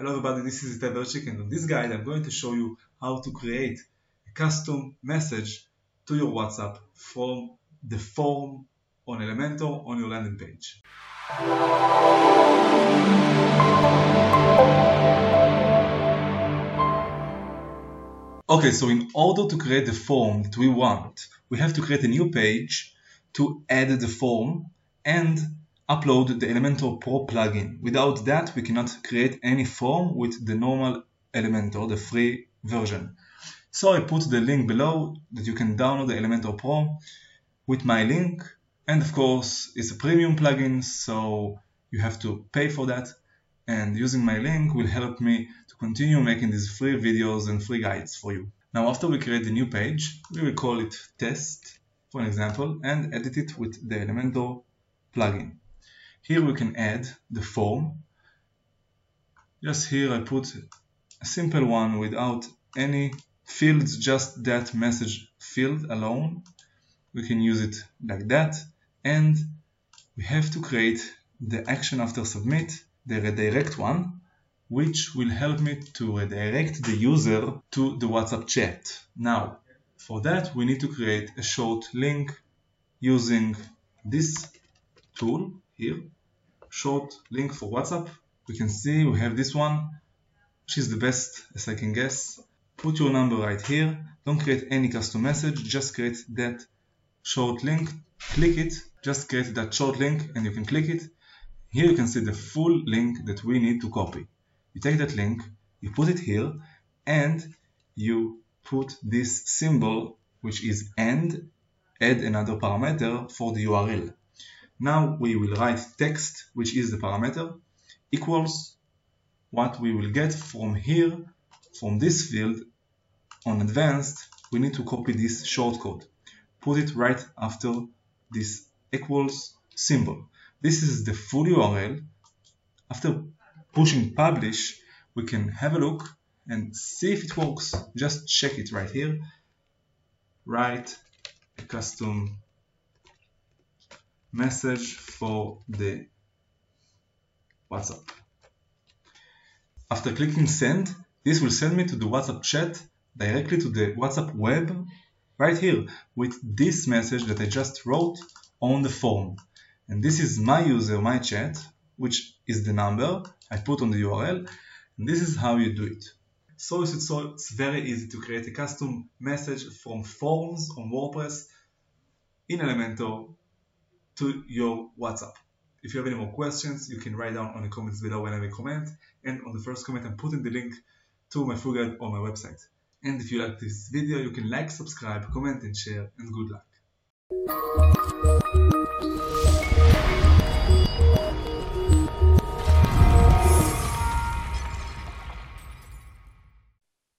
Hello everybody, this is Itay Verchik and on this guide I'm going to show you how to create a custom message to your WhatsApp from the form on Elementor on your landing page. Okay, so in order to create the form that we want, we have to create a new page to add the form and upload the Elementor Pro plugin. Without that, we cannot create any form with the normal Elementor, the free version. So I put the link below that you can download the Elementor Pro with my link. And of course, it's a premium plugin, so you have to pay for that. And using my link will help me to continue making these free videos and free guides for you. Now, after we create the new page, we will call it test, for example, and edit it with the Elementor plugin. Here we can add the form. Just here I put a simple one without any fields, just that message field alone. We can use it like that. And we have to create the action after submit, the redirect one, which will help me to redirect the user to the WhatsApp chat. Now, for that, we need to create a short link using this tool here. Short link for WhatsApp. We can see we have this one. Which is the best as I can guess. Put your number right here. Don't create any custom message. Just create that short link. Click it. Just create that short link and you can click it. Here you can see the full link that we need to copy. You take that link you put it here and you put this symbol which is and add another parameter for the URL now we will write text, which is the parameter, equals what we will get from here, from this field. On advanced, we need to copy this shortcode. Put it right after this equals symbol. This is the full URL. After pushing publish, we can have a look and see if it works. Just check it right here. Write a custom message for the WhatsApp. After clicking send, this will send me to the WhatsApp chat directly to the WhatsApp web right here with this message that I just wrote on the form. And this is my user, my chat, which is the number I put on the URL. And this is how you do it. So it's very easy to create a custom message from forms on WordPress in Elementor to your WhatsApp. If you have any more questions, you can write down on the comments below when I make comment. And on the first comment, I'm putting the link to my full guide on my website. And if you like this video, you can like, subscribe, comment, and share. And good luck.